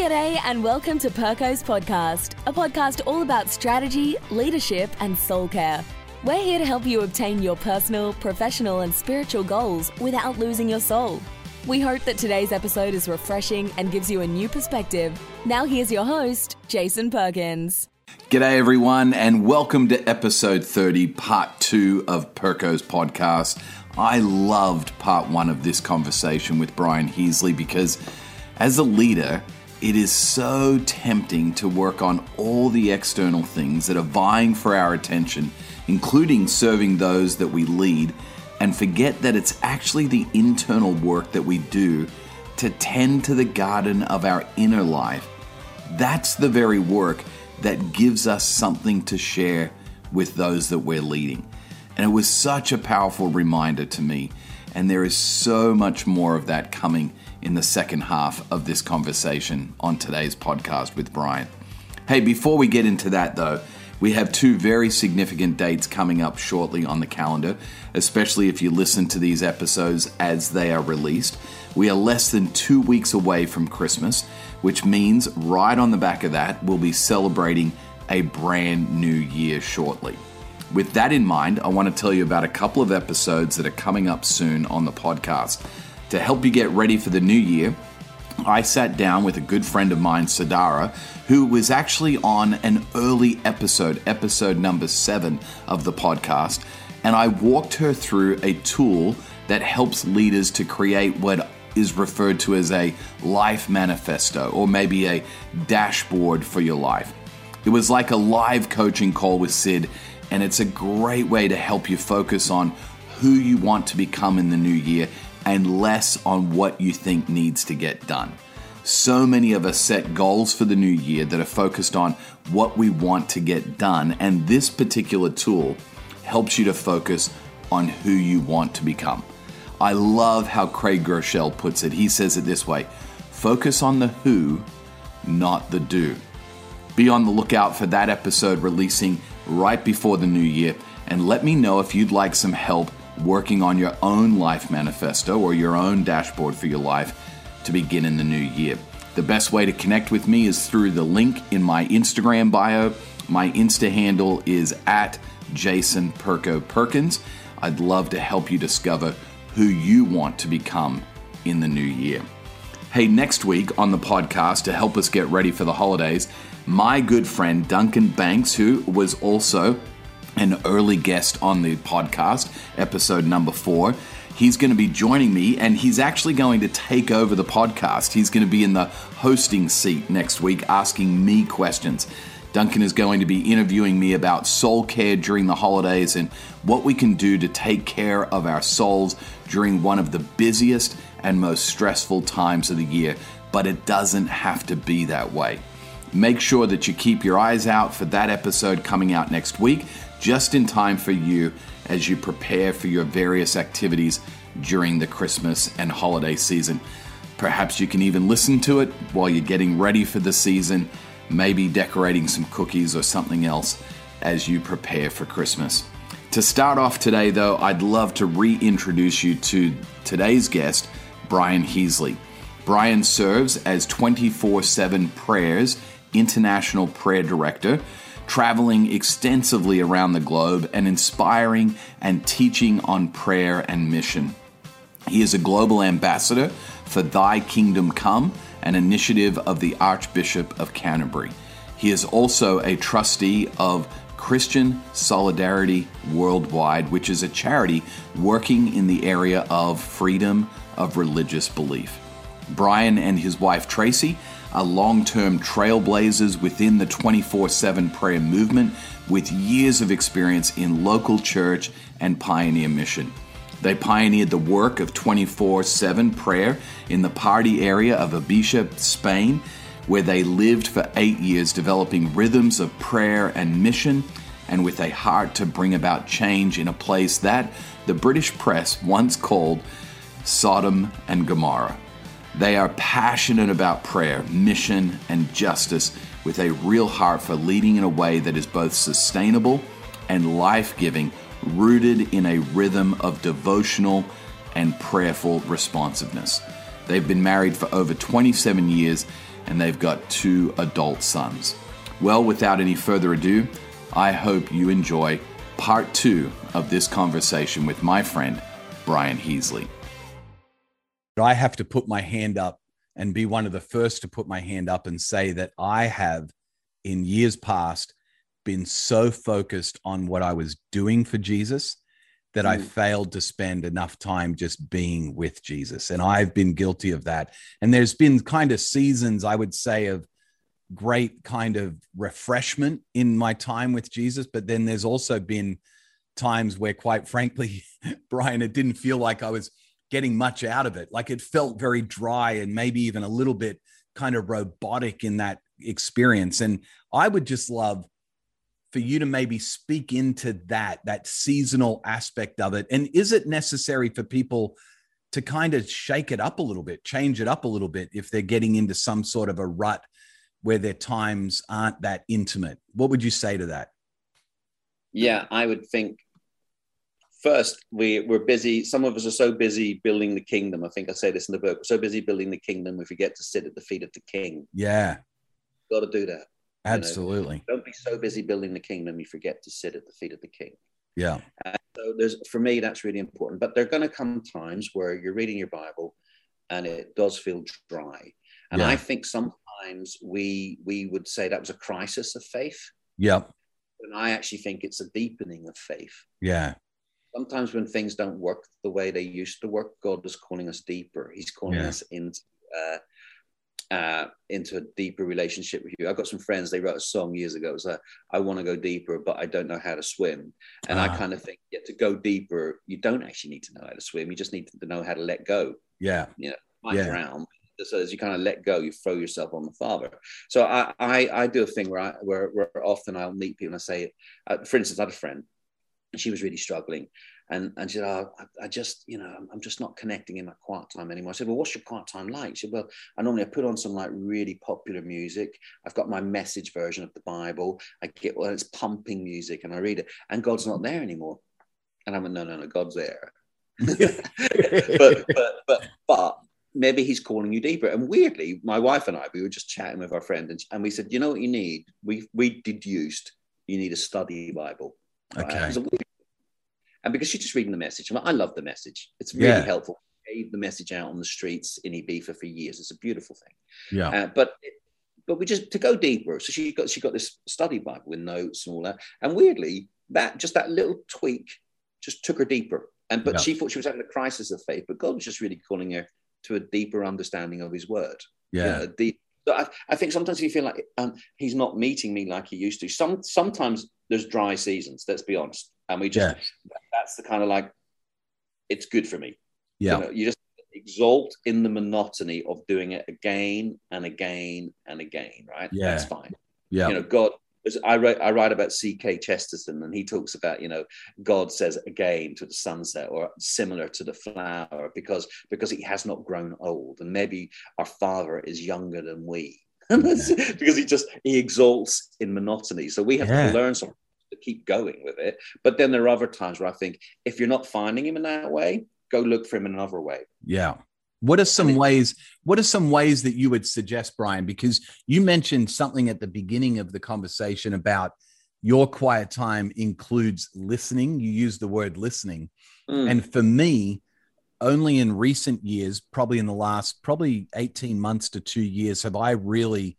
G'day and welcome to Perko's podcast, a podcast all about strategy, leadership, and soul care. We're here to help you obtain your personal, professional, and spiritual goals without losing your soul. We hope that today's episode is refreshing and gives you a new perspective. Now, here's your host, Jason Perkins. G'day, everyone, and welcome to episode 30, part two of Perko's podcast. I loved part one of this conversation with Brian Heasley because, as a leader, it is so tempting to work on all the external things that are vying for our attention, including serving those that we lead, and forget that it's actually the internal work that we do to tend to the garden of our inner life. That's the very work that gives us something to share with those that we're leading. And it was such a powerful reminder to me. And there is so much more of that coming in the second half of this conversation on today's podcast with Brian. Hey, before we get into that though, we have two very significant dates coming up shortly on the calendar, especially if you listen to these episodes as they are released. We are less than two weeks away from Christmas, which means right on the back of that, we'll be celebrating a brand new year shortly. With that in mind, I want to tell you about a couple of episodes that are coming up soon on the podcast. To help you get ready for the new year, I sat down with a good friend of mine, Sadara, who was actually on an early episode, episode number seven of the podcast, and I walked her through a tool that helps leaders to create what is referred to as a life manifesto or maybe a dashboard for your life. It was like a live coaching call with Sid, and it's a great way to help you focus on who you want to become in the new year and less on what you think needs to get done. So many of us set goals for the new year that are focused on what we want to get done, and this particular tool helps you to focus on who you want to become. I love how Craig Groeschel puts it. He says it this way focus on the who, not the do. Be on the lookout for that episode releasing right before the new year, and let me know if you'd like some help working on your own life manifesto or your own dashboard for your life to begin in the new year. The best way to connect with me is through the link in my Instagram bio. My Insta handle is at Jason Perko Perkins. I'd love to help you discover who you want to become in the new year. Hey, next week on the podcast to help us get ready for the holidays, my good friend Duncan Banks, who was also an early guest on the podcast, episode number four. He's going to be joining me and he's actually going to take over the podcast. He's going to be in the hosting seat next week asking me questions. Duncan is going to be interviewing me about soul care during the holidays and what we can do to take care of our souls during one of the busiest and most stressful times of the year, but it doesn't have to be that way. Make sure that you keep your eyes out for that episode coming out next week just in time for you as you prepare for your various activities during the Christmas and holiday season. Perhaps you can even listen to it while you're getting ready for the season, maybe decorating some cookies or something else as you prepare for Christmas. To start off today, though, I'd love to reintroduce you to today's guest, Brian Heasley. Brian serves as 24 7 Prayers International Prayer Director traveling extensively around the globe and inspiring and teaching on prayer and mission. He is a global ambassador for Thy Kingdom Come, an initiative of the Archbishop of Canterbury. He is also a trustee of Christian Solidarity Worldwide, which is a charity working in the area of freedom of religious belief. Brian and his wife Tracy are long term trailblazers within the 24 7 prayer movement with years of experience in local church and pioneer mission. They pioneered the work of 24 7 prayer in the Party area of Ibiza, Spain, where they lived for eight years developing rhythms of prayer and mission, and with a heart to bring about change in a place that the British press once called Sodom and Gomorrah. They are passionate about prayer, mission, and justice with a real heart for leading in a way that is both sustainable and life giving, rooted in a rhythm of devotional and prayerful responsiveness. They've been married for over 27 years and they've got two adult sons. Well, without any further ado, I hope you enjoy part two of this conversation with my friend, Brian Heasley. I have to put my hand up and be one of the first to put my hand up and say that I have, in years past, been so focused on what I was doing for Jesus that. I hmm. failed to spend enough time just being with Jesus. And I've been guilty of that. And there's been kind of seasons, I would say, of great kind of refreshment in my time with Jesus. But then there's also been times where, quite frankly, Brian, it didn't feel like I was getting much out of it. Like it felt very dry and maybe even a little bit kind of robotic in that experience. And I would just love for you to maybe speak into that that seasonal aspect of it and is it necessary for people to kind of shake it up a little bit change it up a little bit if they're getting into some sort of a rut where their times aren't that intimate what would you say to that yeah i would think first we we're busy some of us are so busy building the kingdom i think i say this in the book we're so busy building the kingdom we forget to sit at the feet of the king yeah got to do that Absolutely. You know? Don't be so busy building the kingdom you forget to sit at the feet of the king. Yeah. And so there's for me that's really important. But there are going to come times where you're reading your Bible and it does feel dry. And yeah. I think sometimes we we would say that was a crisis of faith. Yeah. And I actually think it's a deepening of faith. Yeah. Sometimes when things don't work the way they used to work, God is calling us deeper. He's calling yeah. us into uh, uh, into a deeper relationship with you. I've got some friends, they wrote a song years ago. It was like, I want to go deeper, but I don't know how to swim. And I ah. kind of think, yeah, to go deeper, you don't actually need to know how to swim. You just need to know how to let go. Yeah. You know, might yeah. drown. So as you kind of let go, you throw yourself on the Father. So I, I, I do a thing where I, where, where often I'll meet people and I say, uh, for instance, I had a friend, and she was really struggling, and, and she said, oh, I, I, just, you know, I'm just not connecting in my quiet time anymore. I said, well, what's your quiet time like? She said, well, I normally I put on some like really popular music. I've got my message version of the Bible. I get, well, it's pumping music and I read it and God's not there anymore. And I went, no, no, no, God's there. but, but, but, but maybe he's calling you deeper. And weirdly, my wife and I, we were just chatting with our friend and, and we said, you know what you need? We, we deduced you need a study Bible. Okay. Right? and because she's just reading the message. I love the message. It's really yeah. helpful. Gave the message out on the streets in Ibiza for years. It's a beautiful thing. Yeah. Uh, but but we just to go deeper. So she got she got this study Bible with notes and all that. And weirdly, that just that little tweak just took her deeper. And but yeah. she thought she was having a crisis of faith, but God was just really calling her to a deeper understanding of His Word. Yeah. You know, I, I, think sometimes you feel like um, he's not meeting me like he used to. Some sometimes there's dry seasons. Let's be honest, and we just yeah. that's the kind of like it's good for me. Yeah, you, know, you just exalt in the monotony of doing it again and again and again. Right? Yeah, that's fine. Yeah, you know, God. I write, I write about G.K. Chesterton, and he talks about, you know, God says again to the sunset, or similar to the flower, because because he has not grown old, and maybe our Father is younger than we, because he just he exalts in monotony. So we have yeah. to learn something to keep going with it. But then there are other times where I think if you're not finding him in that way, go look for him in another way. Yeah. What are some ways? What are some ways that you would suggest, Brian? Because you mentioned something at the beginning of the conversation about your quiet time includes listening. You use the word listening, mm. and for me, only in recent years, probably in the last probably eighteen months to two years, have I really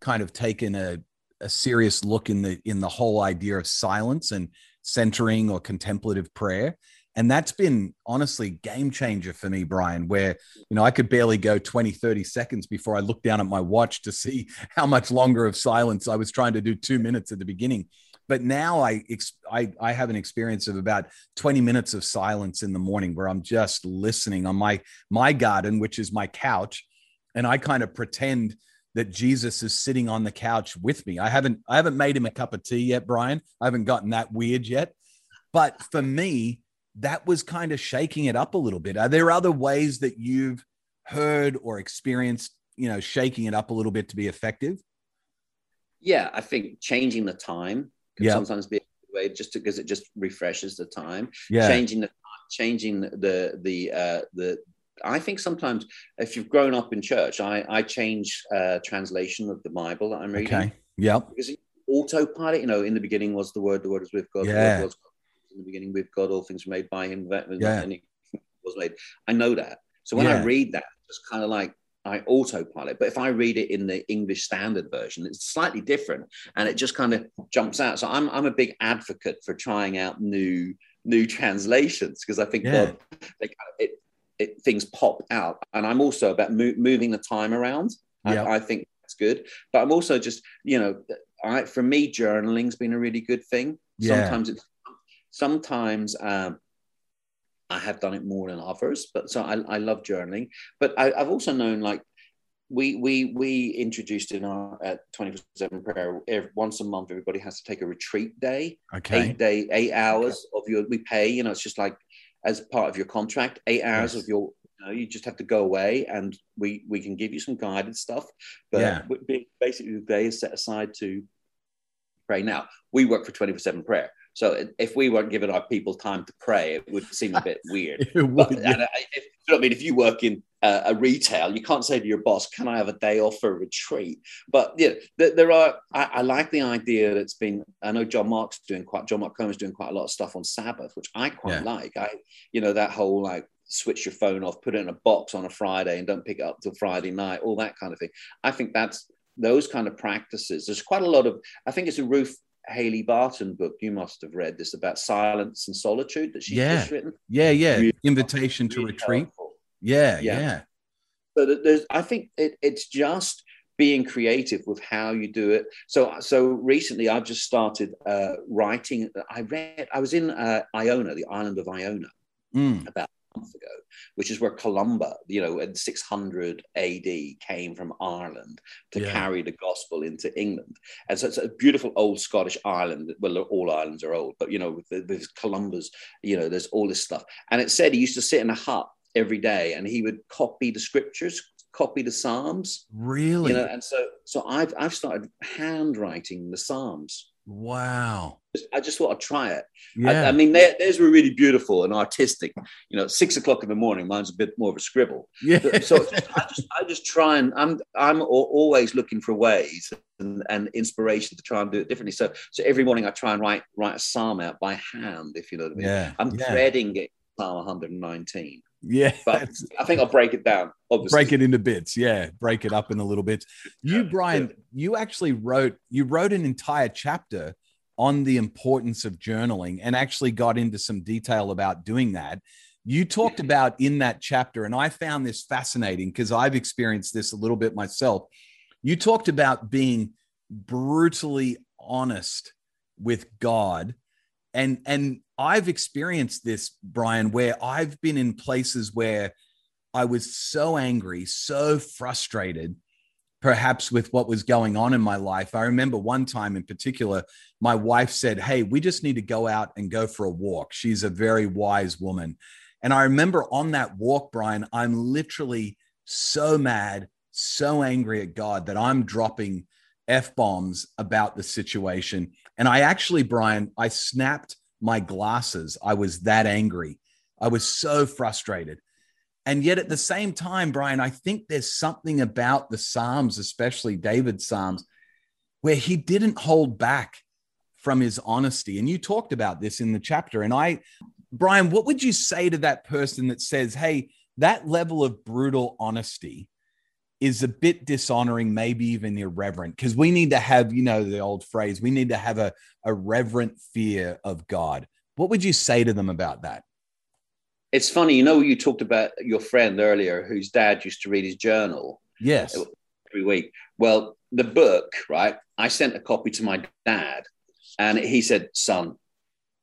kind of taken a a serious look in the in the whole idea of silence and centering or contemplative prayer. And that's been honestly game changer for me brian where you know i could barely go 20 30 seconds before i looked down at my watch to see how much longer of silence i was trying to do two minutes at the beginning but now I, I i have an experience of about 20 minutes of silence in the morning where i'm just listening on my my garden which is my couch and i kind of pretend that Jesus is sitting on the couch with me. I haven't I haven't made him a cup of tea yet, Brian. I haven't gotten that weird yet. But for me, that was kind of shaking it up a little bit. Are there other ways that you've heard or experienced, you know, shaking it up a little bit to be effective? Yeah, I think changing the time can yeah. sometimes be a way just because it just refreshes the time. Yeah. Changing the changing the the uh the I think sometimes if you've grown up in church, I, I change uh, translation of the Bible that I'm reading. Okay. Yep. Because autopilot, you know, in the beginning was the word, the word was with God, Yeah. the word was in the beginning with God, all things were made by him, that Yeah. was made. I know that. So when Yeah. I read that, it's kind of like I autopilot. But if I read it in the English standard version, it's slightly different and it just kind of jumps out. So I'm I'm a big advocate for trying out new new translations because I think Yeah. They kind of, it, it things pop out. And I'm also about mo- moving the time around. Yeah. I, I think that's good. But I'm also just, you know, I for me, journaling's been a really good thing. Yeah. Sometimes it's sometimes um, I have done it more than others, but so I, I love journaling. But I, I've also known like we we we introduced in our at 24/7 prayer every, once a month everybody has to take a retreat day Okay. eight day eight hours of your we pay you know it's just like as part of your contract eight hours Yes. of your you, know, you just have to go away and we we can give you some guided stuff but Yeah. basically the day is set aside to pray now we work for 24 7 prayer so if we weren't giving our people time to pray it would seem a bit weird would, but, yeah. I, if, you know I mean? If you work in uh, a retail, you can't say to your boss, "Can I have a day off for a retreat?" But yeah, there, there are. I, I like the idea that's been. I know John Mark's doing quite. John Mark Comer's doing quite a lot of stuff on Sabbath, which I quite Yeah. like. I, you know, that whole like switch your phone off, put it in a box on a Friday, and don't pick it up till Friday night. All that kind of thing. I think that's those kind of practices. There's quite a lot of. I think it's a Ruth Haley Barton book. You must have read this about silence and solitude that she's Yeah. just written. yeah, yeah. really- Invitation to retreat. Yeah, Yeah. yeah. So there's, I think it, it's just being creative with how you do it. So, so recently I've just started uh, writing. I read, I was in uh, Iona, the island of Iona, Mm, about a month ago, which is where Columba, you know, in 600 AD came from Ireland to Yeah. carry the gospel into England. And so it's a beautiful old Scottish island. Well, all islands are old, but, you know, with, the, with Columba's, you know, there's all this stuff. And it said he used to sit in a hut every day and he would copy the scriptures, copy the Psalms, really? you know, and so, so I've, I've started handwriting the Psalms. Wow. I just want to try it. Yeah. I, I mean, they- theirs were really beautiful and artistic. You know, six o'clock in the morning, mine's a bit more of a scribble. yeah. So I just, I just try and I'm, I'm always looking for ways and, and inspiration to try and do it differently. So, so every morning I try and write, write a psalm out by hand, if you know what I mean. yeah. I'm yeah. dreading it. Psalm 119, Yeah. but I think I'll break it down. Obviously, break it into bits. Yeah. Break it up in a little bit. You, Brian, you actually wrote, you wrote an entire chapter on the importance of journaling and actually got into some detail about doing that. You talked about in that chapter, and I found this fascinating because I've experienced this a little bit myself. You talked about being brutally honest with God. And and I've experienced this, Brian, where I've been in places where I was so angry, so frustrated, perhaps with what was going on in my life. I remember one time in particular, my wife said, Hey, we just need to go out and go for a walk. She's a very wise woman. And I remember on that walk, Brian, I'm literally so mad, so angry at God that I'm dropping F bombs about the situation. And I actually, Brian, I snapped my glasses. I was that angry. I was so frustrated. And yet at the same time, Brian, I think there's something about the Psalms, especially David's Psalms, where he didn't hold back from his honesty. And you talked about this in the chapter. And I, Brian, what would you say to that person that says, hey, that level of brutal honesty is a bit dishonoring, maybe even irreverent? Because we need to have, you know, the old phrase, we need to have a, a reverent fear of God. What would you say to them about that? it's funny. You know, you talked about your friend earlier, whose dad used to read his journal. Yes. every week. Well, the book, right? I sent a copy to my dad, and he said, "Son,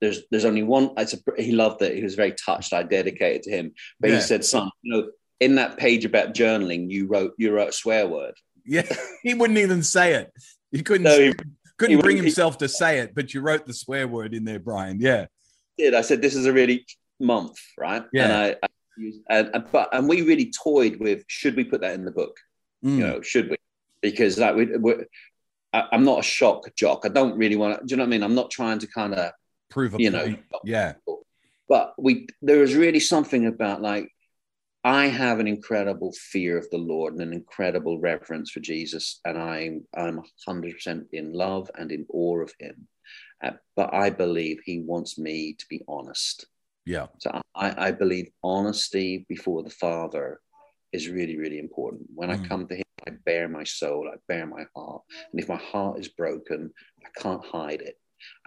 there's there's only one." It's a, he loved it. He was very touched. I dedicated to him, but Yeah. he said, "Son, you know, in that page about journaling, you wrote you wrote a swear word." Yeah, he wouldn't even say it. He couldn't No, he- couldn't he bring himself to say it, but you wrote the swear word in there, Brian. Yeah, Did I said this is a really month, right? Yeah. And I, I used, and, and but and we really toyed with should we put that in the book? Mm, you know, should we? Because that we, we I, I'm not a shock jock. I don't really want to. Do you know what I mean? I'm not trying to kind of, prove a you know. Yeah, but we there was really something about like I have an incredible fear of the Lord and an incredible reverence for Jesus, and I'm I'm 100% in love and in awe of Him. Uh, but I believe He wants me to be honest. Yeah. So I, I believe honesty before the Father is really really important. When mm. I come to Him, I bare my soul, I bare my heart, and if my heart is broken, I can't hide it.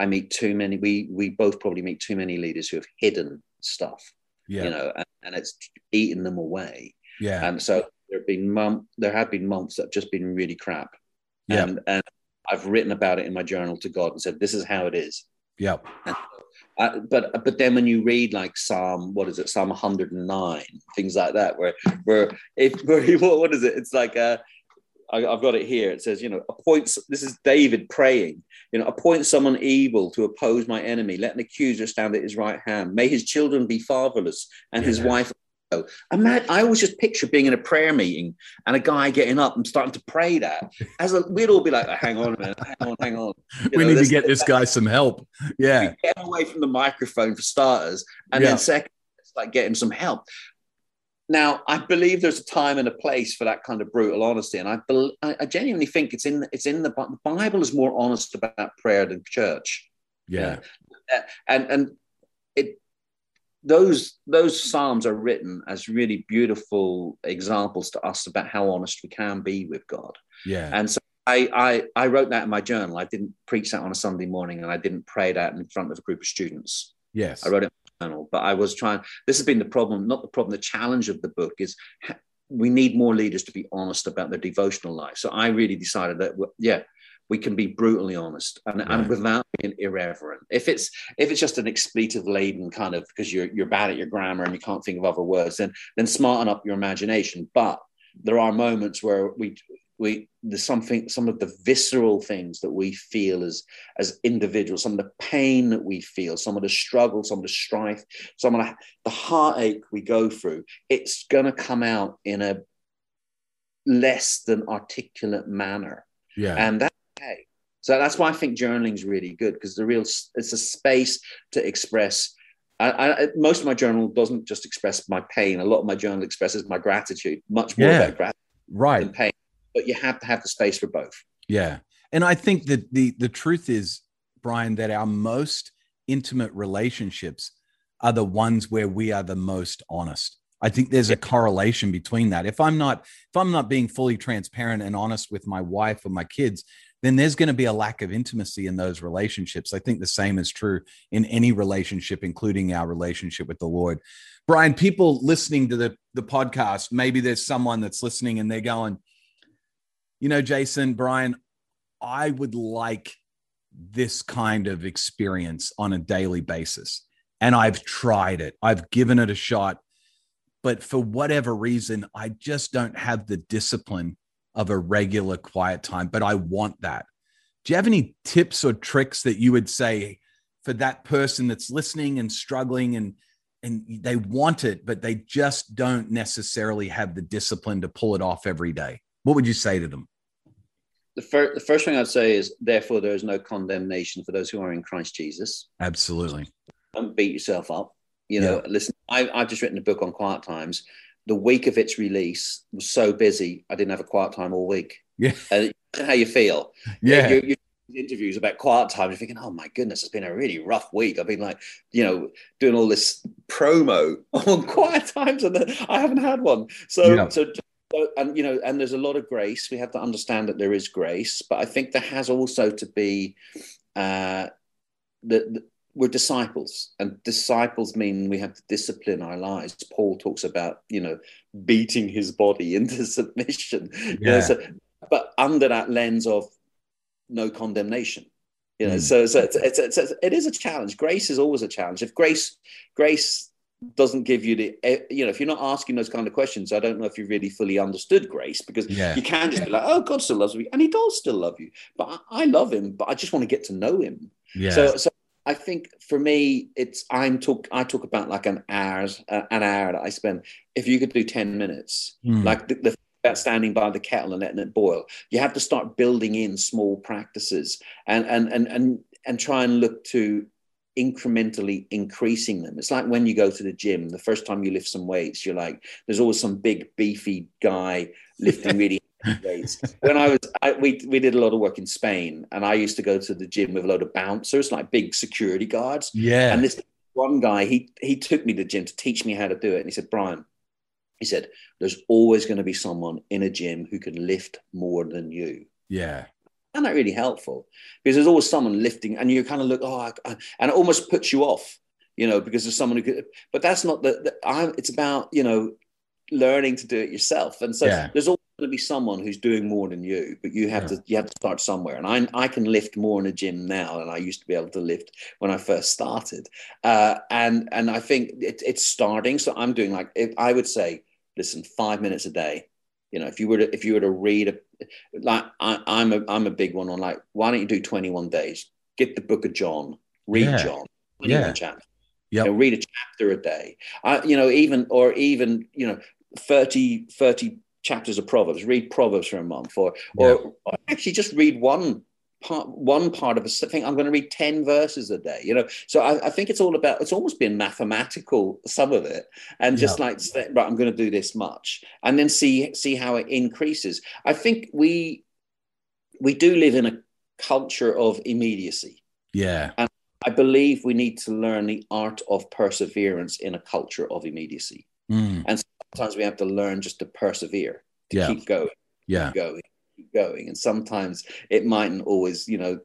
I meet too many. We we both probably meet too many leaders who have hidden stuff yeah. you know, and, and it's eating them away. Yeah. And so there have been month, there have been months that have just been really crap. Yeah. And, and I've written about it in my journal to God and said, this is how it is. Yeah. Uh, but but then when you read like Psalm, what is it, Psalm 109, things like that, where where if where, what, what is it? It's like uh, I, have got it here. It says, you know, appoints. This is David praying. You know, appoint someone evil to oppose my enemy. Let an accuser stand at his right hand. May his children be fatherless and yeah. his wife. Imagine, I always just picture being in a prayer meeting and a guy getting up and starting to pray that. As a, we'd all be like, oh, hang on a minute, hang on, hang on. You we know, need to get this guy some help. Yeah. Get away from the microphone for starters. And yeah. then second, it's like getting some help. Now, I believe there's a time and a place for that kind of brutal honesty, and I, be, I genuinely think it's in it's in the, the Bible is more honest about prayer than church. Yeah, uh, and and it those those psalms are written as really beautiful examples to us about how honest we can be with God. Yeah, and so I, I, I wrote that in my journal. I didn't preach that on a Sunday morning, and I didn't pray that in front of a group of students. Yes, I wrote it but I was trying. This has been the problem, not the problem. The challenge of the book is we need more leaders to be honest about their devotional life. So I really decided that yeah, we can be brutally honest and, right. and without being irreverent. If it's if it's just an expletive laden kind of because you're you're bad at your grammar and you can't think of other words, then then smarten up your imagination. But there are moments where we we there's something some of the visceral things that we feel as as individuals some of the pain that we feel some of the struggle some of the strife some of the, the heartache we go through it's going to come out in a less than articulate manner. Yeah. And that's okay. So that's why i think journaling is really good because the real it's a space to express. I, I, most of my journal doesn't just express my pain. A lot of my journal expresses my gratitude, much more yeah, about gratitude right. than pain but you have to have the space for both. Yeah. And I think that the the truth is, Brian, that our most intimate relationships are the ones where we are the most honest. I think there's a correlation between that. If I'm not if I'm not being fully transparent and honest with my wife or my kids, then there's going to be a lack of intimacy in those relationships. I think the same is true in any relationship, including our relationship with the Lord. Brian, people listening to the, the podcast, maybe there's someone that's listening and they're going, you know, Jason, Brian, I would like this kind of experience on a daily basis. And I've tried it, I've given it a shot. But for whatever reason, I just don't have the discipline of a regular quiet time, but I want that. Do you have any tips or tricks that you would say for that person that's listening and struggling and and they want it, but they just don't necessarily have the discipline to pull it off every day? What would you say to them? The, fir- the first thing I'd say is, therefore, there is no condemnation for those who are in Christ Jesus. Absolutely. Don't beat yourself up. You know, yeah. listen, I, I've just written a book on quiet times. The week of its release was so busy, I didn't have a quiet time all week. Yeah. Uh, and how you feel. Yeah. You, you, interviews about quiet time, you're thinking, oh my goodness, it's been a really rough week. I've been like, you know, doing all this promo on quiet times and I haven't had one. So, yeah. so and you know, and there's a lot of grace. We have to understand that there is grace, but I think there has also to be uh, that we're disciples, and disciples mean we have to discipline our lives. Paul talks about you know beating his body into submission. Yeah. You know, so, but under that lens of no condemnation. You know, mm. so, so it's, it's, it's, it is a challenge. Grace is always a challenge. If grace grace doesn't give you the eh, you know if you're not asking those kind of questions i don't know if you really fully understood grace because yeah. you can just be like oh god still loves me and he does still love you but i, I love him but i just want to get to know him yeah. so so i think for me it's i'm talk i talk about like an hour uh, an hour that i spend if you could do 10 minutes mm. like the, the about standing by the kettle and letting it boil you have to start building in small practices and and and and and try and look to incrementally increasing them. It's like when you go to the gym, the first time you lift some weights, you're like, there's always some big beefy guy lifting really heavy weights. When I was, I, we we did a lot of work in Spain, and I used to go to the gym with a load of bouncers, like big security guards. Yeah. And this one guy, he he took me to the gym to teach me how to do it, and he said, Brian. He said, "There's always going to be someone in a gym who can lift more than you." Yeah. And that really helpful because there's always someone lifting, and you kind of look, oh, I, I, and it almost puts you off, you know, because there's someone who could. But that's not the. the I'm, it's about you know learning to do it yourself, and so Yeah. there's always going to be someone who's doing more than you, but you have Yeah. to you have to start somewhere. And I I can lift more in a gym now than I used to be able to lift when I first started, uh, and and I think it, it's starting. So I'm doing like if, I would say, listen, five minutes a day. You know, if you were to if you were to read a like I, I'm a I'm a big one on like why don't you do 21 days? Get the book of John, read Yeah. John, Yeah. chapters. Yep. You know, read a chapter a day. I, you know, even or even you know 30 30 chapters of Proverbs. Read Proverbs for a month, or or, or actually just read one part one part of a thing. I'm going to read 10 verses a day. You know, so I, I think it's all about it's almost been mathematical some of it, and just like say, right, I'm going to do this much, and then see see how it increases. I think we we do live in a culture of immediacy. Yeah. And I believe we need to learn the art of perseverance in a culture of immediacy. Mm. Sometimes we have to learn just to persevere, to Yeah. keep going, Yeah. keep going, going. And sometimes it mightn't always, you know,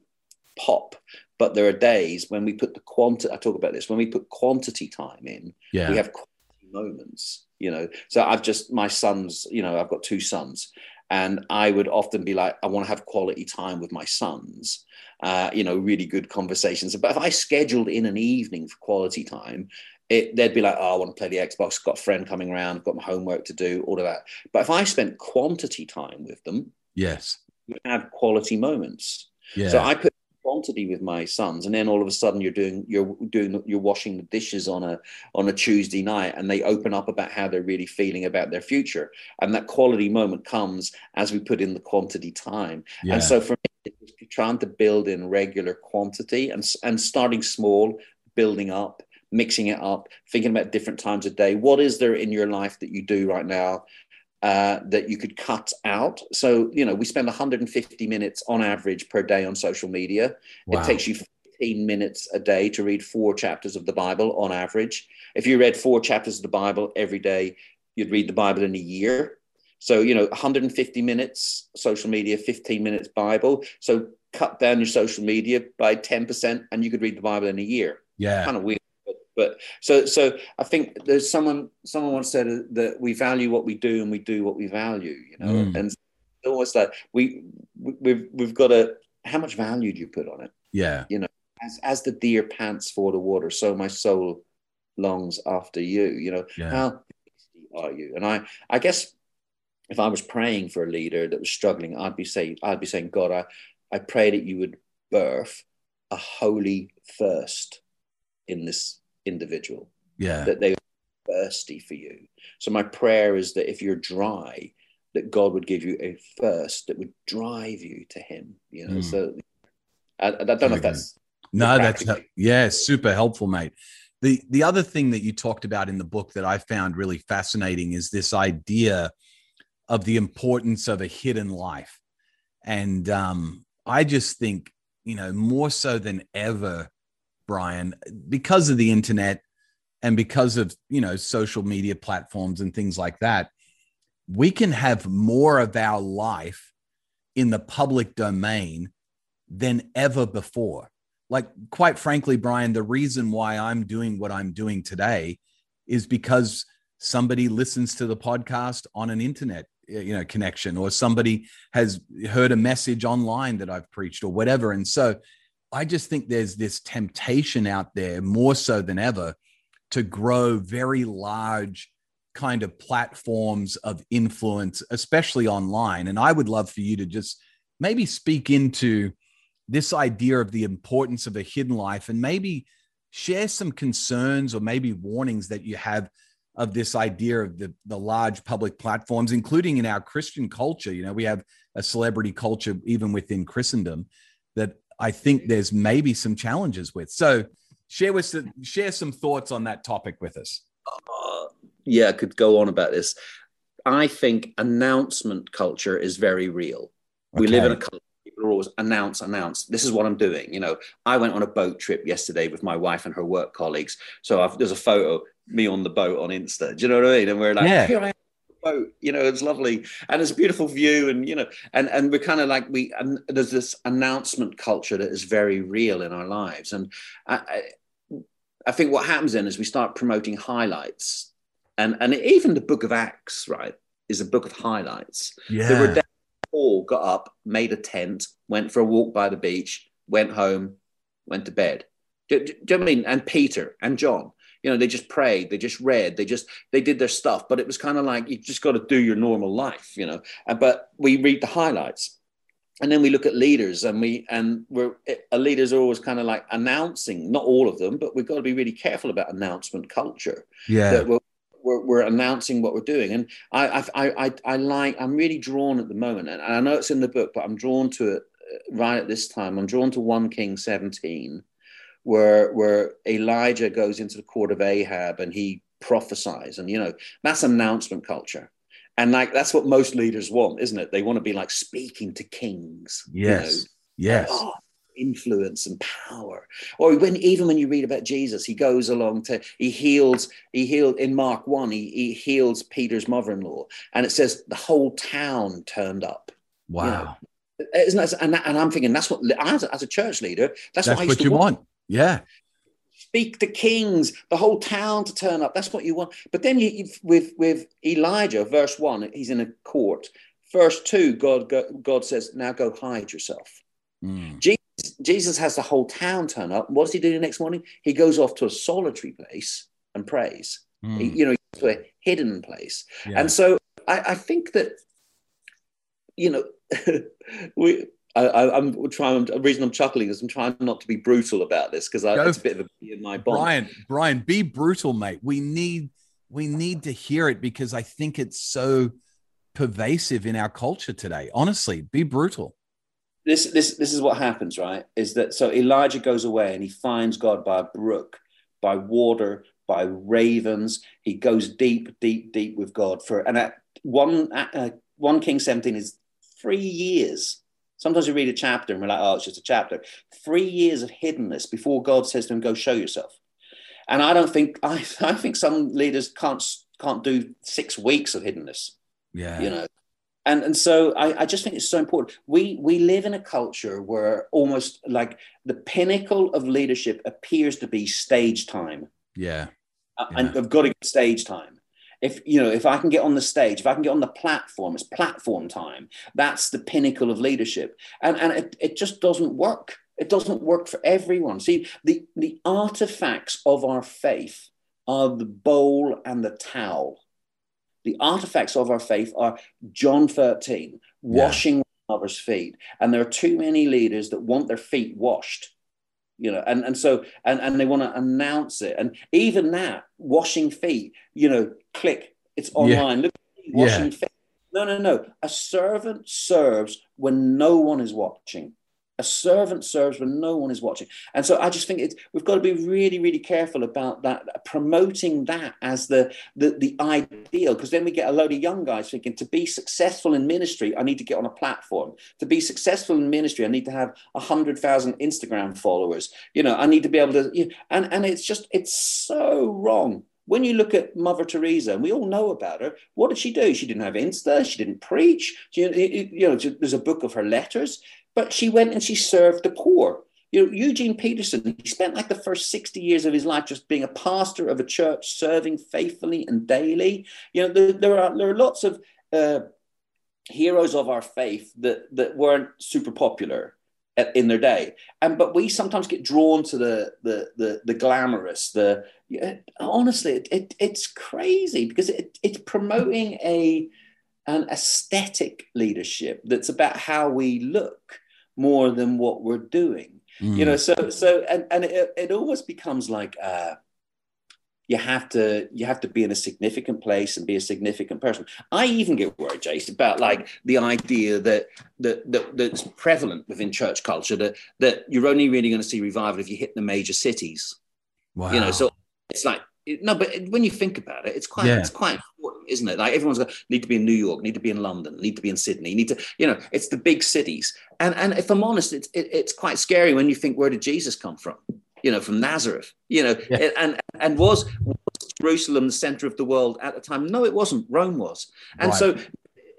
pop. But there are days when we put the quantity, I talk about this, when we put quantity time in, Yeah. we have quality moments, you know. So I've just, my sons, you know, I've got two sons. And I would often be like, I want to have quality time with my sons, uh, you know, really good conversations. But if I scheduled in an evening for quality time, it, they'd be like, oh, I want to play the Xbox, got a friend coming around, got my homework to do, all of that. But if I spent quantity time with them, yes. You have quality moments. Yeah. So I put quantity with my sons, and then all of a sudden you're doing you're doing you're washing the dishes on a on a Tuesday night, and they open up about how they're really feeling about their future, and that quality moment comes as we put in the quantity time. yeah. And so for me, it's trying to build in regular quantity and and starting small, building up, mixing it up, thinking about different times of day. What is there in your life that you do right now? Uh, that you could cut out. So, you know, we spend 150 minutes on average per day on social media. Wow. It takes you 15 minutes a day to read four chapters of the Bible on average. If you read four chapters of the Bible every day, you'd read the Bible in a year. So, you know, 150 minutes social media, 15 minutes Bible. So, cut down your social media by 10%, and you could read the Bible in a year. yeah. Kind of weird. But, so, so I think there's someone, someone once said that we value what we do and we do what we value, you know, Mm. and it's almost like we, we- we've, we've got to, how much value do you put on it? Yeah. You know, as as the deer pants for the water, so my soul longs after you. You know, Yeah. how are you? And I, I guess, if I was praying for a leader that was struggling, I'd be saying, I'd be saying, God, I, I pray that you would birth a holy thirst in this individual, Yeah. that they thirsty for you. So my prayer is that if you're dry, that God would give you a thirst that would drive you to Him. You know, Mm. so I, I don't know if that's No, that's practically. yeah, super helpful, mate. The the other thing that you talked about in the book that I found really fascinating is this idea of the importance of a hidden life. And um, I just think, you know, more so than ever, Brian, because of the internet and because of, you know, social media platforms and things like that, we can have more of our life in the public domain than ever before. Like quite frankly brian the reason why i'm doing what i'm doing today is because somebody listens to the podcast on an internet you know connection or somebody has heard a message online that i've preached or whatever. And so i just think there's this temptation out there more so than ever to grow very large kind of platforms of influence especially online and i would love for you to just maybe speak into this idea of the importance of a hidden life and maybe share some concerns or maybe warnings that you have of this idea of the, the large public platforms, including in our Christian culture. You know, we have a celebrity culture even within Christendom that I think there's maybe some challenges with. So share with share some thoughts on that topic with us. Uh, yeah, I could go on about this. I think announcement culture is very real. Okay. We live in a culture people are always announce, announce. This is what I'm doing. You know, I went on a boat trip yesterday with my wife and her work colleagues. So I've, there's a photo me on the boat on Insta. Do you know what I mean? And we're like, yeah. here I am boat you know it's lovely. And it's a beautiful view and you know and and we're kind of like we and there's this announcement culture that is very real in our lives. And I, I, think what happens then is we start promoting highlights. And and even the book of acts right is a book of highlights. Yeah. There were Paul got up, made a tent, went for a walk by the beach, went home, went to bed. Do, do, do you know I mean? And Peter and John, you know, they just prayed, they just read, they just they did their stuff. But it was kind of like you just got to do your normal life, you know. But we read the highlights, and then we look at leaders, and we and we're a leaders are always kind of like announcing, not all of them, but we've got to be really careful about announcement culture. Yeah, that we're, we're, we're announcing what we're doing. And I, I, I, I like, I'm really drawn at the moment, and I know it's in the book, but I'm drawn to it uh, right at this time. I'm drawn to 1 King 17, where, where Elijah goes into the court of Ahab and he prophesies. And, you know, that's announcement culture. And like, that's what most leaders want, isn't it? They want to be like speaking to kings. Yes. You know? Yes. Oh, influence and power. Or when even when you read about Jesus, he goes along to he heals, he healed in Mark 1, he, he heals Peter's mother-in-law. And it says the whole town turned up. Wow. You know? Isn't that, and, and I'm thinking that's what as, as a church leader, that's, that's what, what you want. want. Yeah speak to kings, the whole town to turn up. That's what you want. But then you, with with Elijah, verse one, he's in a court. Verse two, God God says, "Now go hide yourself." Mm. Jesus has the whole town turn up. What does he do the next morning? He goes off to a solitary place and prays. Mm. He, you know, to a hidden place. Yeah. And so I, I, think that, you know, we. I, am trying. The reason I'm chuckling is I'm trying not to be brutal about this because it's a bit of a in my bond. Brian, Brian, be brutal, mate. We need we need to hear it because I think it's so pervasive in our culture today. Honestly, be brutal this this this is what happens, right? Is that so Elijah goes away and he finds God by a brook, by water, by ravens. He goes deep, deep, deep with God for and at one uh, one King 17 is three years. Sometimes you read a chapter and we're like, oh, it's just a chapter. Three years of hiddenness before God says to him, go show yourself. And I don't think I, I think some leaders can't can't do six weeks of hiddenness. Yeah. You know, and and so I, I, just think it's so important. We we live in a culture where almost like the pinnacle of leadership appears to be stage time. Yeah, uh, yeah. and I've got to get stage time. If you know, if I can get on the stage, if I can get on the platform, it's platform time. That's the pinnacle of leadership, and and it, it just doesn't work. It doesn't work for everyone. See, the the artifacts of our faith are the bowl and the towel the artifacts of our faith are John 13, washing yeah. others' feet. And there are too many leaders that want their feet washed. You know, and, and so and, and they want to announce it. And even that, washing feet, you know, click, it's online. Yeah. Look washing yeah. feet. No, no, no. A servant serves when no one is watching. A servant serves when no one is watching. And so I just think it's, we've got to be really, really careful about that, promoting that as the, the, the ideal, because then we get a load of young guys thinking to be successful in ministry, I need to get on a platform. To be successful in ministry, I need to have 100,000 Instagram followers. You know, I need to be able to, you know, and, and it's just, it's so wrong when you look at Mother Teresa, and we all know about her, what did she do? She didn't have Insta. She didn't preach. She, you know, there's a book of her letters but she went and she served the poor. You know, Eugene Peterson, he spent like the first 60 years of his life just being a pastor of a church, serving faithfully and daily. You know, there, there are there are lots of uh, heroes of our faith that that weren't super popular in their day, and but we sometimes get drawn to the the the, the glamorous. The honestly, it, it, it's crazy because it, it's promoting a an aesthetic leadership that's about how we look more than what we're doing. Mm. You know, so so and and it, it almost becomes like uh, you have to you have to be in a significant place and be a significant person. I even get worried, Jason, about like the idea that that, that that's prevalent within church culture that that you're only really going to see revival if you hit the major cities. Wow. You know, so it's like no, but when you think about it, it's quite Yeah. it's quite important, isn't it? Like everyone's got need to be in New York, need to be in London, need to be in Sydney, need to, you know, it's the big cities. And and if I'm honest, it's it, it's quite scary when you think where did Jesus come from? You know, from Nazareth. You know, Yeah. and and was, was Jerusalem the center of the world at the time? No, it wasn't. Rome was. And Right. so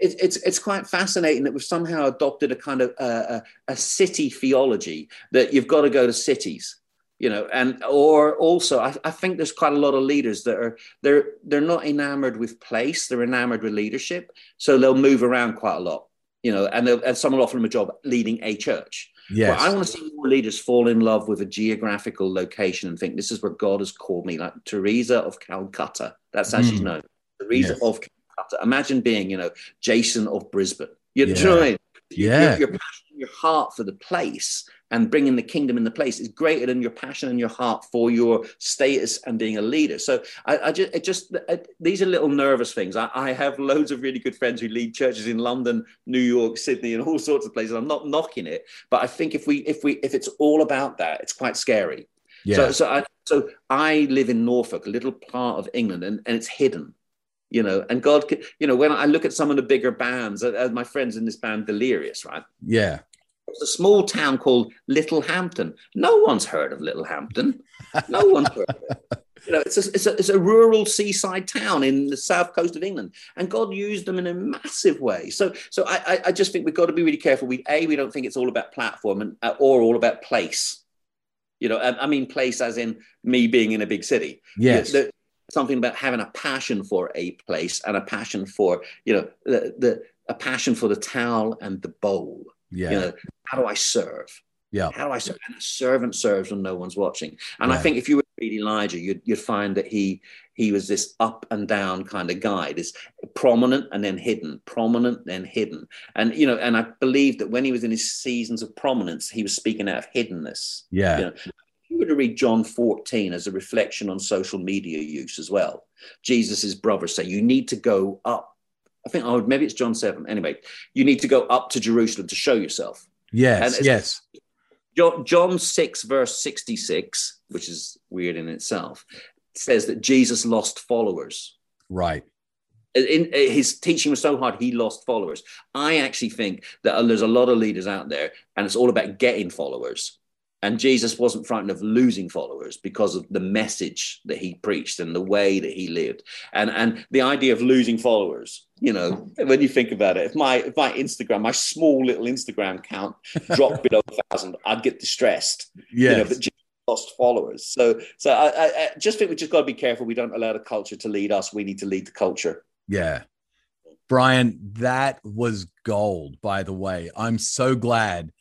it, it's it's quite fascinating that we've somehow adopted a kind of uh, a, a city theology that you've got to go to cities you know and or also I, I think there's quite a lot of leaders that are they're they're not enamored with place they're enamored with leadership so they'll move around quite a lot you know and, they'll- and someone will offer them a job leading a church well, I want to see more leaders fall in love with a geographical location and think this is where God has called me, like Teresa of Calcutta. That's how she's Mm. known. Teresa Yes. of Calcutta. Imagine being, you know, Jason of Brisbane. You, Yeah. know what I mean? Yeah. Your, your passion, your heart for the place and bringing the kingdom in the place is greater than your passion and your heart for your status and being a leader. So I, I just, it just I, these are little nervous things. I, I have loads of really good friends who lead churches in London, New York, Sydney, and all sorts of places. I'm not knocking it, but I think if we if we if it's all about that, it's quite scary. yeah. So so I so I live in Norfolk, a little part of England, and, and it's hidden. You know, and God, you know, when I look at some of the bigger bands, uh, uh, my friends in this band, Delirious, right? yeah. It's a small town called Littlehampton. No one's heard of Littlehampton. No one's heard of it. You know, it's a, it's, a, it's a rural seaside town in the south coast of England, and God used them in a massive way. So, so I, I- I just think we've got to be really careful. We a we don't think it's all about platform and uh, or all about place. You know, I, I mean place as in me being in a big city. Yes. There- something about having a passion for a place and a passion for you know the, the a passion for the towel and the bowl. Yeah. You know, how do I serve? yeah. How do I serve? And a servant serves when no one's watching. And I think if you were to read Elijah, you'd, you'd find that he he was this up and down kind of guy, this prominent and then hidden, prominent then hidden. And you know, and I believe that when he was in his seasons of prominence, he was speaking out of hiddenness. Yeah. You know, if you were to read John 14 as a reflection on social media use as well, Jesus's brothers say you need to go up. I think, oh, maybe it's John 7. Anyway, you need to go up to Jerusalem to show yourself. Yes. Yes. Jo- John 6, verse 66, which is weird in itself, says that Jesus lost followers. Right. In, in- his teaching was so hard, he lost followers. I actually think that uh, there's a lot of leaders out there, and it's all about getting followers. And Jesus wasn't frightened of losing followers because of the message that he preached and the way that he lived. And and the idea of losing followers, you know, when you think about it, if my if my Instagram, my small little Instagram count dropped below a thousand, I'd get distressed you know, but Jesus lost followers. So, so I, I, I just think we just got to be careful. We don't allow the culture to lead us. We need to lead the culture. Yeah. Brian, that was gold, by the way. I'm so glad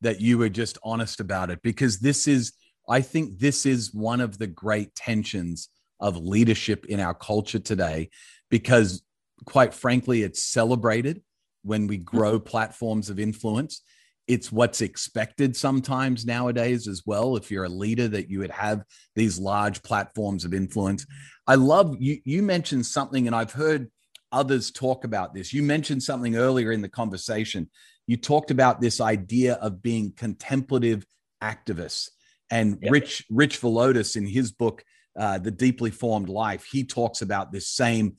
that you were just honest about it because this is, I think, this is one of the great tensions of leadership in our culture today because, quite frankly, it's celebrated when we mm-hmm. grow platforms of influence. It's what's expected sometimes nowadays as well. If you're a leader, that you would have these large platforms of influence. I love you. You mentioned something, and I've heard others talk about this. You mentioned something earlier in the conversation. You talked about this idea of being contemplative activists. And Yeah. Rich Rich Villodas in his book, uh, The Deeply Formed Life, he talks about this same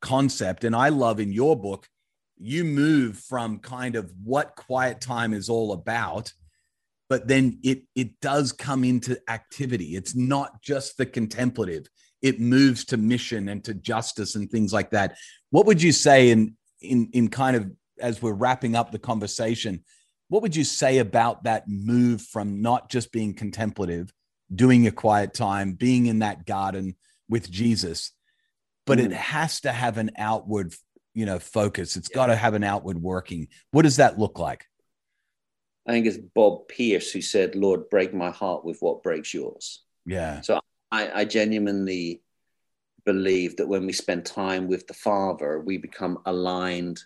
concept. And I love in your book, you move from kind of what quiet time is all about, but then it it does come into activity. It's not just the contemplative. It moves to mission and to justice and things like that. What would you say in in in kind of as we're wrapping up the conversation? What would you say about that move from not just being contemplative, doing a quiet time, being in that garden with Jesus, but it Mm. has to have an outward, you know, focus. It's got to have an outward working. What does that look like? I think it's Bob Pierce who said, Lord, break my heart with what breaks yours. Yeah. So I, I genuinely believe that when we spend time with the Father, we become aligned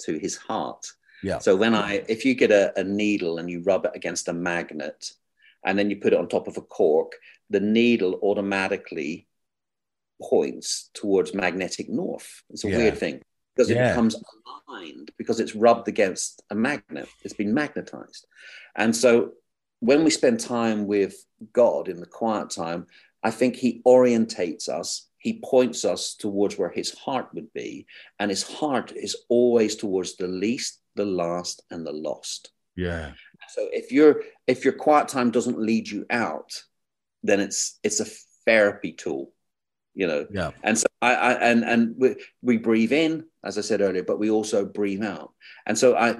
to his heart. Yeah. So when I, if you get a, a needle and you rub it against a magnet and then you put it on top of a cork, the needle automatically points towards magnetic north. It's a Yeah. weird thing because it becomes aligned because it's rubbed against a magnet. It's been magnetized. And so when we spend time with God in the quiet time, I think he orientates us. He points us towards where his heart would be, and his heart is always towards the least, the last, and the lost. Yeah. So if your if your quiet time doesn't lead you out, then it's it's a therapy tool, you know. Yeah. And so I, I and and we, we breathe in, as I said earlier, but we also breathe out. And so I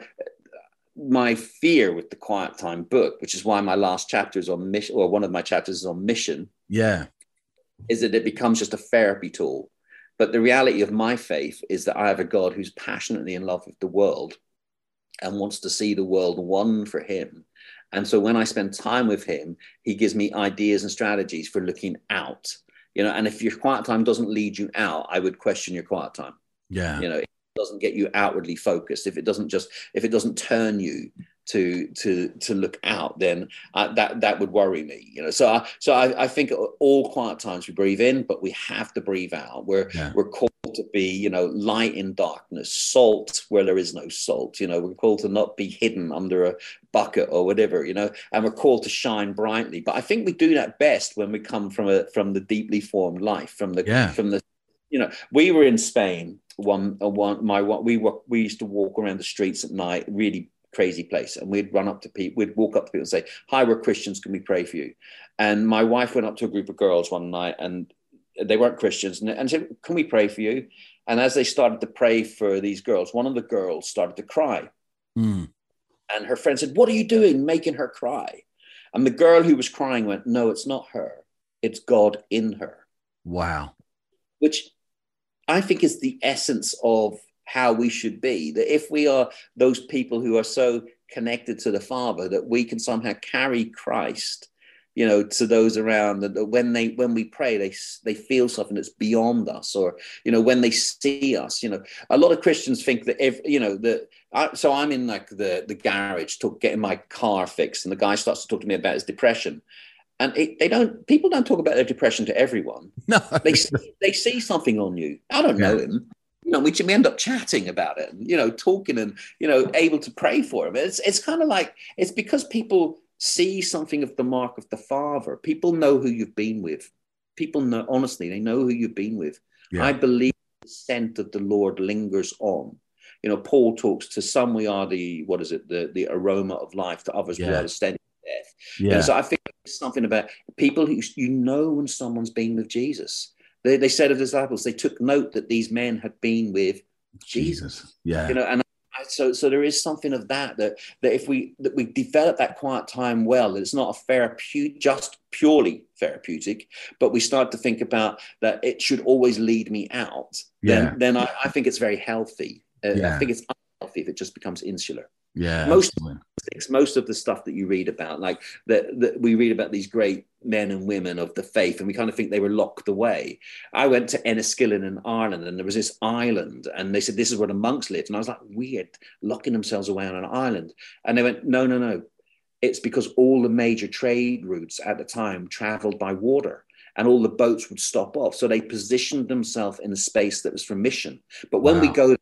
my fear with the quiet time book, which is why my last chapter is on mission, or one of my chapters is on mission, Yeah. Is that it becomes just a therapy tool. But the reality of my faith is that I have a God who's passionately in love with the world and wants to see the world won for him. And so when I spend time with him, he gives me ideas and strategies for looking out. You know, and if your quiet time doesn't lead you out, I would question your quiet time. Yeah. You know, it doesn't get you outwardly focused, if it doesn't just if it doesn't turn you to to to look out, then uh, that that would worry me. You know, so I so I, I think all quiet times we breathe in, but we have to breathe out. We're Yeah. we're called to be, you know, light in darkness, salt where there is no salt. You know, we're called to not be hidden under a bucket or whatever. You know, and we're called to shine brightly. But I think we do that best when we come from a from the deeply formed life, from the Yeah. from the you know, we were in Spain. One, uh, one, my one, we were we used to walk around the streets at night, really crazy place, and we'd run up to people, we'd walk up to people and say, "Hi, we're Christians. Can we pray for you?" And my wife went up to a group of girls one night, and they weren't Christians, and, and said, "Can we pray for you?" And as they started to pray for these girls, one of the girls started to cry, Mm. and her friend said, "What are you doing, making her cry?" And the girl who was crying went, "No, it's not her. It's God in her." Wow. which I think is the essence of how we should be. That if we are those people who are so connected to the Father that we can somehow carry Christ, you know, to those around, that when they when we pray, they they feel something that's beyond us, or you know, when they see us, you know, a lot of Christians think that if you know that. I, so I'm in like the the garage, talk, getting my car fixed, and the guy starts to talk to me about his depression. And it, they don't. People don't talk about their depression to everyone No. they see, they see something on you. I don't know him. You know, we, we end up chatting about it, and, you know, talking and you know, able to pray for him. It's it's kind of like it's because people see something of the mark of the Father. People know who you've been with. People know honestly, they know who you've been with. Yeah. I believe the scent of the Lord lingers on. You know, Paul talks to some we are the what is it, the the aroma of life, to others we are the stench of death. yeah. And so I think there's something about people who you know when someone's been with Jesus. They, they said of the disciples, they took note that these men had been with Jesus. Jesus. Yeah. You know, and I, so so there is something of that that that if we that we develop that quiet time well, that it's not a therapeutic, just purely therapeutic, but we start to think about that it should always lead me out. Yeah. Then then I, I think it's very healthy. Uh, Yeah. I think it's unhealthy if it just becomes insular yeah. most- most of the stuff that you read about, like that, that we read about these great men and women of the faith, and we kind of think they were locked away. I went to Enniskillen in Ireland, and there was this island, and they said this is where the monks lived, and I was like, weird, locking themselves away on an island, and they went, no, no, no, it's because all the major trade routes at the time traveled by water. And all the boats would stop off. So they positioned themselves in a space that was for mission. But when we go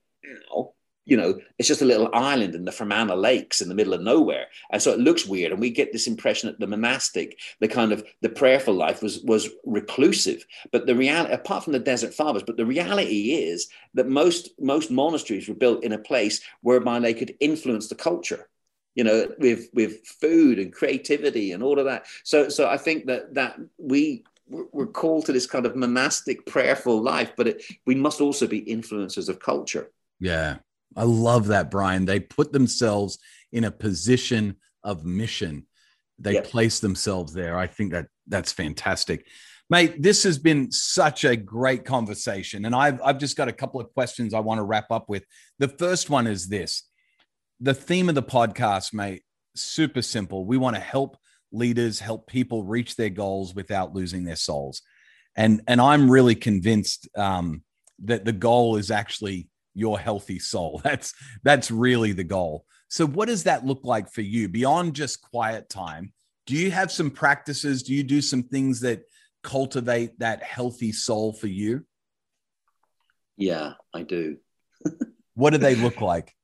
you know, it's just a little island in the Fermanagh Lakes in the middle of nowhere, and so it looks weird. And we get this impression that the monastic, the kind of the prayerful life was was reclusive. But the reality, apart from the desert fathers, but the reality is that most most monasteries were built in a place whereby they could influence the culture. You know, with with food and creativity and all of that. So so I think that that we we're called to this kind of monastic prayerful life, but it, we must also be influencers of culture. Yeah. I love that, Brian. They put themselves in a position of mission. They Yep. place themselves there. I think that that's fantastic. Mate, this has been such a great conversation. And I've, I've just got a couple of questions I want to wrap up with. The first one is this the theme of the podcast, mate, super simple. We want to help leaders, help people reach their goals without losing their souls. And, and I'm really convinced um, that the goal is actually your healthy soul. That's that's really the goal. So what does that look like for you beyond just quiet time? Do you have some practices? Do you do some things that cultivate that healthy soul for you? Yeah, I do. What do they look like?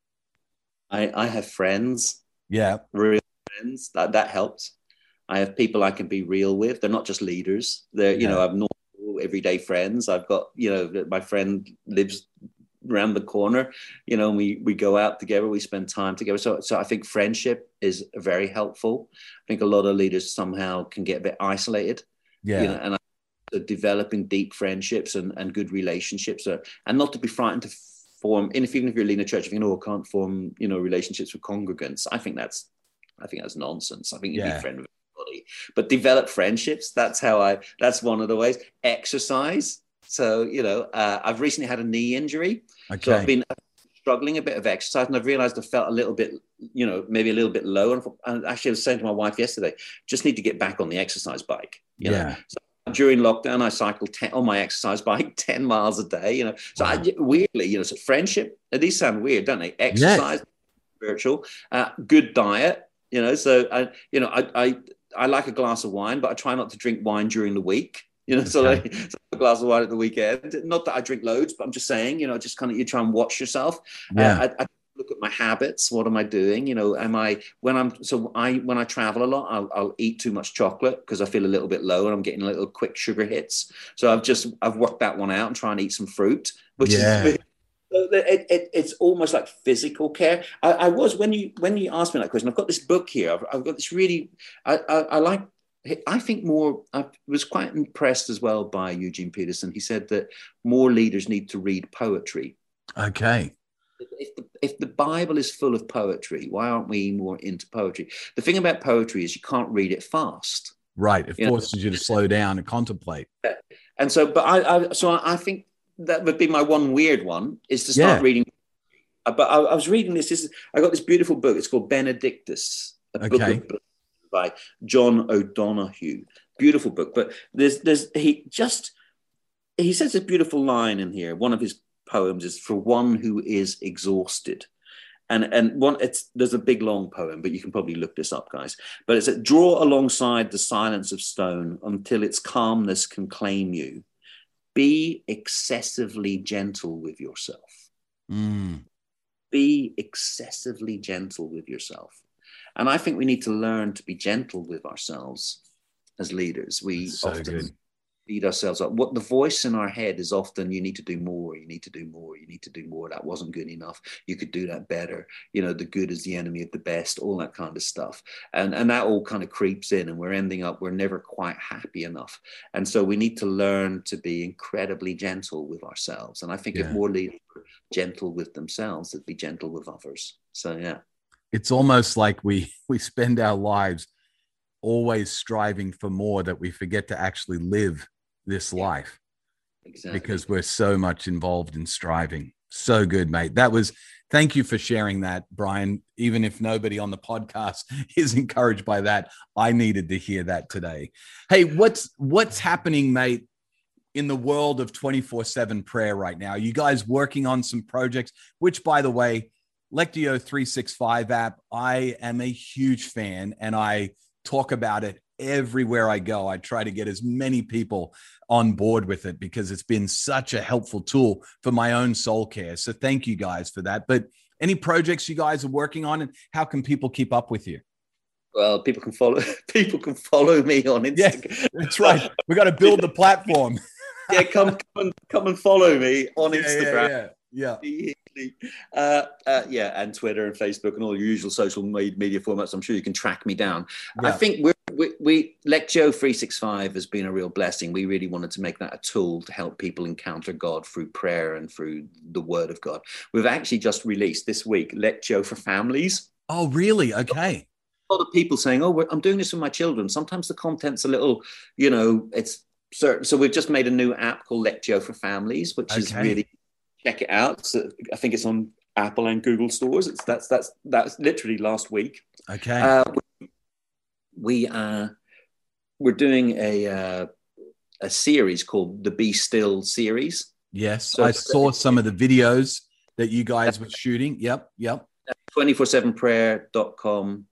I, I have friends, Yeah. real friends. That that helps. I have people I can be real with. They're not just leaders. They're, you know, I've normal everyday friends. I've got, you know, my friend lives around the corner, you know, we, we go out together, we spend time together. So, so I think friendship is very helpful. I think a lot of leaders somehow can get a bit isolated. Yeah. You know, and I, developing deep friendships and, and good relationships are, and not to be frightened to form, and if, even if you're leading a church, if you know, can't form, you know, relationships with congregants, I think that's, I think that's nonsense. I think you yeah. be friend with but develop friendships. That's how I, that's one of the ways. Exercise. So, you know, uh, I've recently had a knee injury. Okay. So I've been struggling a bit of exercise and I've realized I felt a little bit, you know, maybe a little bit low. And, and actually, I was saying to my wife yesterday, just need to get back on the exercise bike. yeah. Know? So during lockdown, I cycled 10, on my exercise bike 10 miles a day, you know. So I, weirdly, you know, so friendship, these sound weird, don't they? Exercise, yes. spiritual, uh, good diet, you know. So I, you know, I, I, I like a glass of wine, but I try not to drink wine during the week. You know, okay. so, like, so a glass of wine at the weekend. Not that I drink loads, but I'm just saying, you know, just kind of you try and watch yourself. Yeah. Uh, I, I look at my habits what am i doing you know am i when i'm so i when i travel a lot i'll, I'll eat too much chocolate because i feel a little bit low and i'm getting little quick sugar hits so i've just i've worked that one out and try and eat some fruit which yeah. is it, it, it's almost like physical care. I, I, was when you when you asked me that question. I've got this book here. I've, I've got this really. I, I, I, like. I think more. I was quite impressed as well by Eugene Peterson. He said that more leaders need to read poetry. Okay if the, if the Bible is full of poetry, why aren't we more into poetry? The thing about poetry is you can't read it fast. Right. It you forces know? you to slow down and contemplate. And so, but I, I so I think that would be my one weird one is to start yeah. reading. Uh, but I, I, was reading this. this is, I got this beautiful book. It's called Benedictus, a okay. book by John O'Donohue. Beautiful book. But there's there's he just he says a beautiful line in here. One of his poems is for one who is exhausted. And, and one it's there's a big long poem, but you can probably look this up, guys. But it's a draw alongside the silence of stone until its calmness can claim you. Be excessively gentle with yourself. Mm. Be excessively gentle with yourself. And I think we need to learn to be gentle with ourselves as leaders. We so often good beat ourselves up. What the voice in our head is often, you need to do more, you need to do more, you need to do more. That wasn't good enough. You could do that better. You know, the good is the enemy of the best, all that kind of stuff. And and that all kind of creeps in and we're ending up, we're never quite happy enough. And so we need to learn to be incredibly gentle with ourselves. And I think yeah. if more leaders were gentle with themselves, they'd be gentle with others. So yeah. It's almost like we we spend our lives always striving for more that we forget to actually live this life exactly. because we're so much involved in striving. So good, mate. That was thank you for sharing that, Brian. Even if nobody on the podcast is encouraged by that, I needed to hear that today. Hey, what's what's happening, mate, in the world of 24/7 prayer right now? Are you guys working on some projects, which by the way, Lectio 365 app, I am a huge fan and I talk about it everywhere I go. I try to get as many people on board with it because it's been such a helpful tool for my own soul care. So thank you guys for that. But any projects you guys are working on and how can people keep up with you? Well, people can follow people can follow me on Instagram. Yeah, that's right. We got to build the platform. yeah, come come and come and follow me on Instagram. Yeah, yeah. Yeah. Uh, uh, yeah, and Twitter and Facebook and all your usual social media formats. I'm sure you can track me down. Yeah. I think we're, we, we Lectio 365 has been a real blessing. We really wanted to make that a tool to help people encounter God through prayer and through the Word of God. We've actually just released this week Lectio for Families. Oh, really? Okay. A lot of people saying, "Oh, I'm doing this with my children." Sometimes the content's a little, you know, it's certain. So we've just made a new app called Lectio for Families, which okay. is really check it out. So I think it's on Apple and Google stores. It's that's that's that's literally last week. Okay. Uh, we, are uh, we're doing a uh, a series called the Be Still series. Yes, so I saw some of the videos that you guys were shooting. Yep, yep. 247prayer.com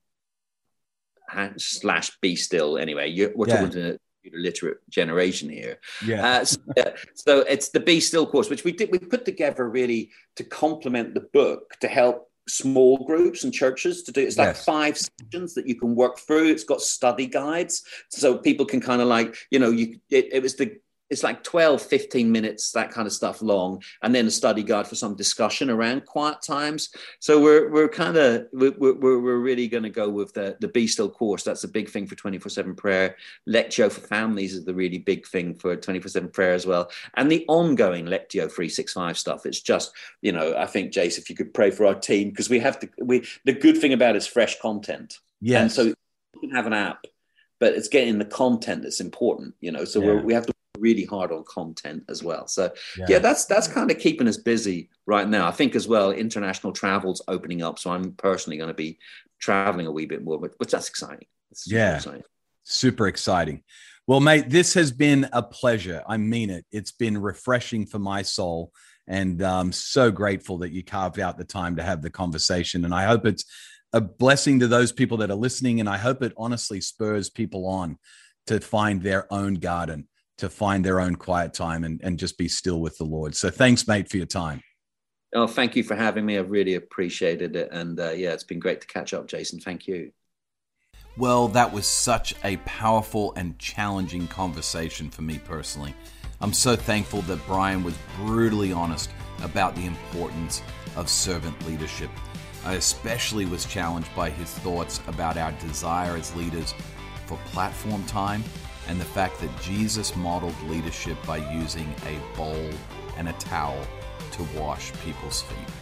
slash be still anyway you're, we're yeah. talking to literate generation here. Yeah. Uh, so, so, it's the Be Still course, which we did. We put together really to complement the book to help small groups and churches to do. It's like Yes. five sections that you can work through. It's got study guides, so people can kind of like you know you. It, it was the. It's like 12, 15 minutes, that kind of stuff long, and then a study guide for some discussion around quiet times. So we're we're kind of we're, we're, we're really going to go with the the Be Still course. That's a big thing for twenty four seven prayer. Lectio for families is the really big thing for twenty four seven prayer as well, and the ongoing Lectio three six five stuff. It's just you know I think Jace, if you could pray for our team because we have to. We the good thing about it is fresh content, yeah and so you can have an app, but it's getting the content that's important. You know, so Yeah. we're, we have to really hard on content as well. So yeah, that's that's kind of keeping us busy right now. I think as well, international travel's opening up, so I'm personally going to be traveling a wee bit more, but, but that's exciting. Yeah. exciting. Super exciting. Well, mate, this has been a pleasure. I mean it. It's been refreshing for my soul. And I'm so grateful that you carved out the time to have the conversation. And I hope it's a blessing to those people that are listening. And I hope it honestly spurs people on to find their own garden, to find their own quiet time and, and just be still with the Lord. So thanks, mate, for your time. Oh, thank you for having me. I've really appreciated it, and uh, yeah, it's been great to catch up, Jason. Thank you. Well, that was such a powerful and challenging conversation for me personally. I'm so thankful that Brian was brutally honest about the importance of servant leadership. I especially was challenged by his thoughts about our desire as leaders for platform time and the fact that Jesus modeled leadership by using a bowl and a towel to wash people's feet.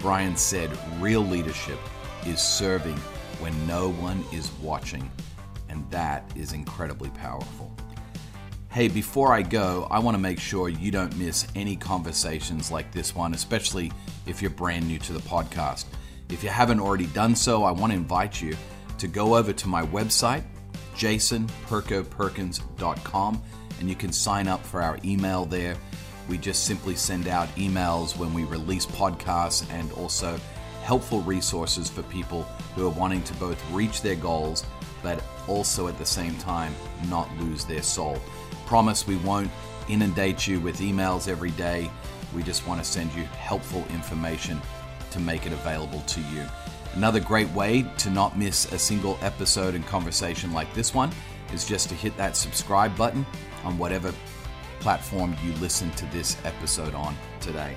Brian said real leadership is serving when no one is watching, and that is incredibly powerful. Hey, before I go, I want to make sure you don't miss any conversations like this one, especially if you're brand new to the podcast. If you haven't already done so, I want to invite you to go over to my website, jasonperkoperkins.com, and you can sign up for our email there. We just simply send out emails when we release podcasts and also helpful resources for people who are wanting to both reach their goals but also at the same time not lose their soul. Promise we won't inundate you with emails every day. We just want to send you helpful information to make it available to you. Another great way to not miss a single episode and conversation like this one is just to hit that subscribe button on whatever platform you listen to this episode on today.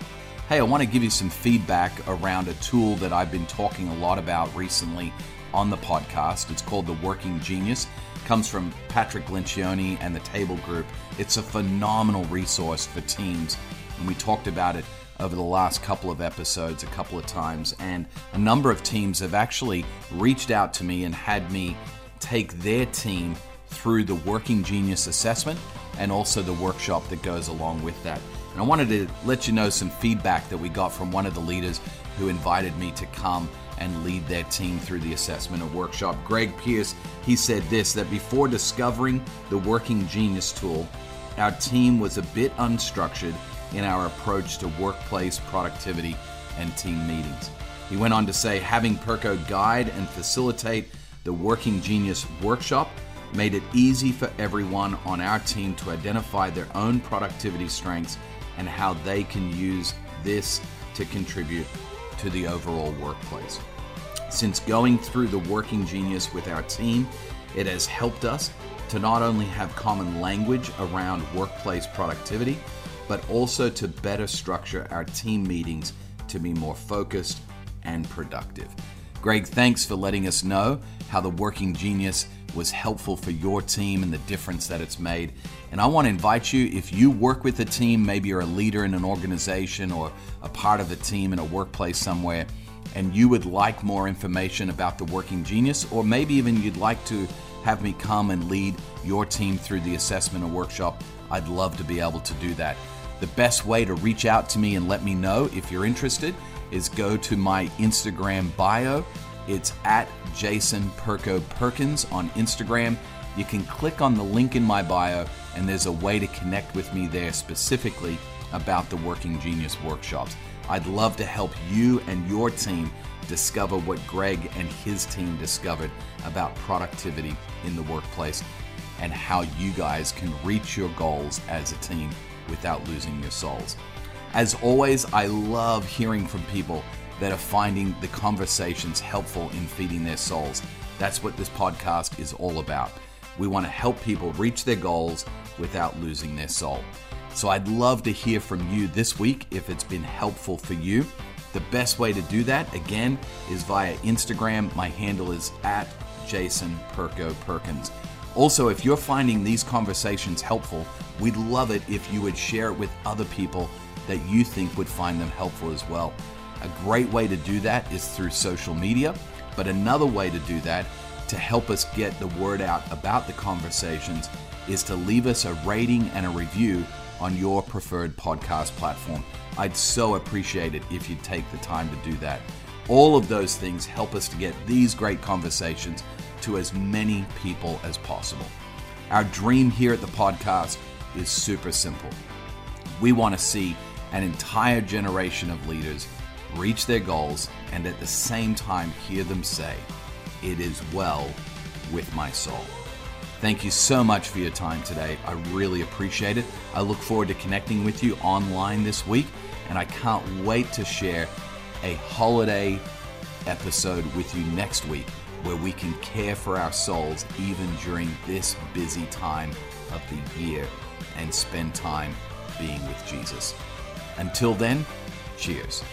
Hey, I want to give you some feedback around a tool that I've been talking a lot about recently on the podcast. It's called The Working Genius. It comes from Patrick Lencioni and the Table Group. It's a phenomenal resource for teams, and we talked about it over the last couple of episodes a couple of times. And a number of teams have actually reached out to me and had me take their team through the Working Genius assessment and also the workshop that goes along with that. And I wanted to let you know some feedback that we got from one of the leaders who invited me to come and lead their team through the assessment and workshop. Greg Pierce, he said this that before discovering the Working Genius tool, our team was a bit unstructured in our approach to workplace productivity and team meetings. He went on to say having Perko guide and facilitate the Working Genius workshop made it easy for everyone on our team to identify their own productivity strengths and how they can use this to contribute to the overall workplace. Since going through the Working Genius with our team, it has helped us to not only have common language around workplace productivity, but also to better structure our team meetings to be more focused and productive. Greg, thanks for letting us know how the Working Genius was helpful for your team and the difference that it's made. And I want to invite you, if you work with a team, maybe you're a leader in an organization or a part of a team in a workplace somewhere, and you would like more information about the Working Genius, or maybe even you'd like to have me come and lead your team through the assessment and workshop, I'd love to be able to do that. The best way to reach out to me and let me know if you're interested is go to my Instagram bio. It's at Jason Perko Perkins on Instagram. You can click on the link in my bio, and there's a way to connect with me there specifically about the Working Genius workshops. I'd love to help you and your team discover what Greg and his team discovered about productivity in the workplace and how you guys can reach your goals as a team without losing your souls. As always, I love hearing from people that are finding the conversations helpful in feeding their souls. That's what this podcast is all about. We want to help people reach their goals without losing their soul. So I'd love to hear from you this week if it's been helpful for you. The best way to do that, again, is via Instagram. My handle is at Jason Perko Perkins. Also, if you're finding these conversations helpful, we'd love it if you would share it with other people that you think would find them helpful as well. A great way to do that is through social media, but another way to do that to help us get the word out about the conversations is to leave us a rating and a review on your preferred podcast platform. I'd so appreciate it if you'd take the time to do that. All of those things help us to get these great conversations to as many people as possible. Our dream here at the podcast is super simple. We want to see an entire generation of leaders reach their goals, and at the same time hear them say, It is well with my soul. Thank you so much for your time today. I really appreciate it. I look forward to connecting with you online this week, and I can't wait to share a holiday episode with you next week where we can care for our souls even during this busy time of the year and spend time being with Jesus. Until then, cheers.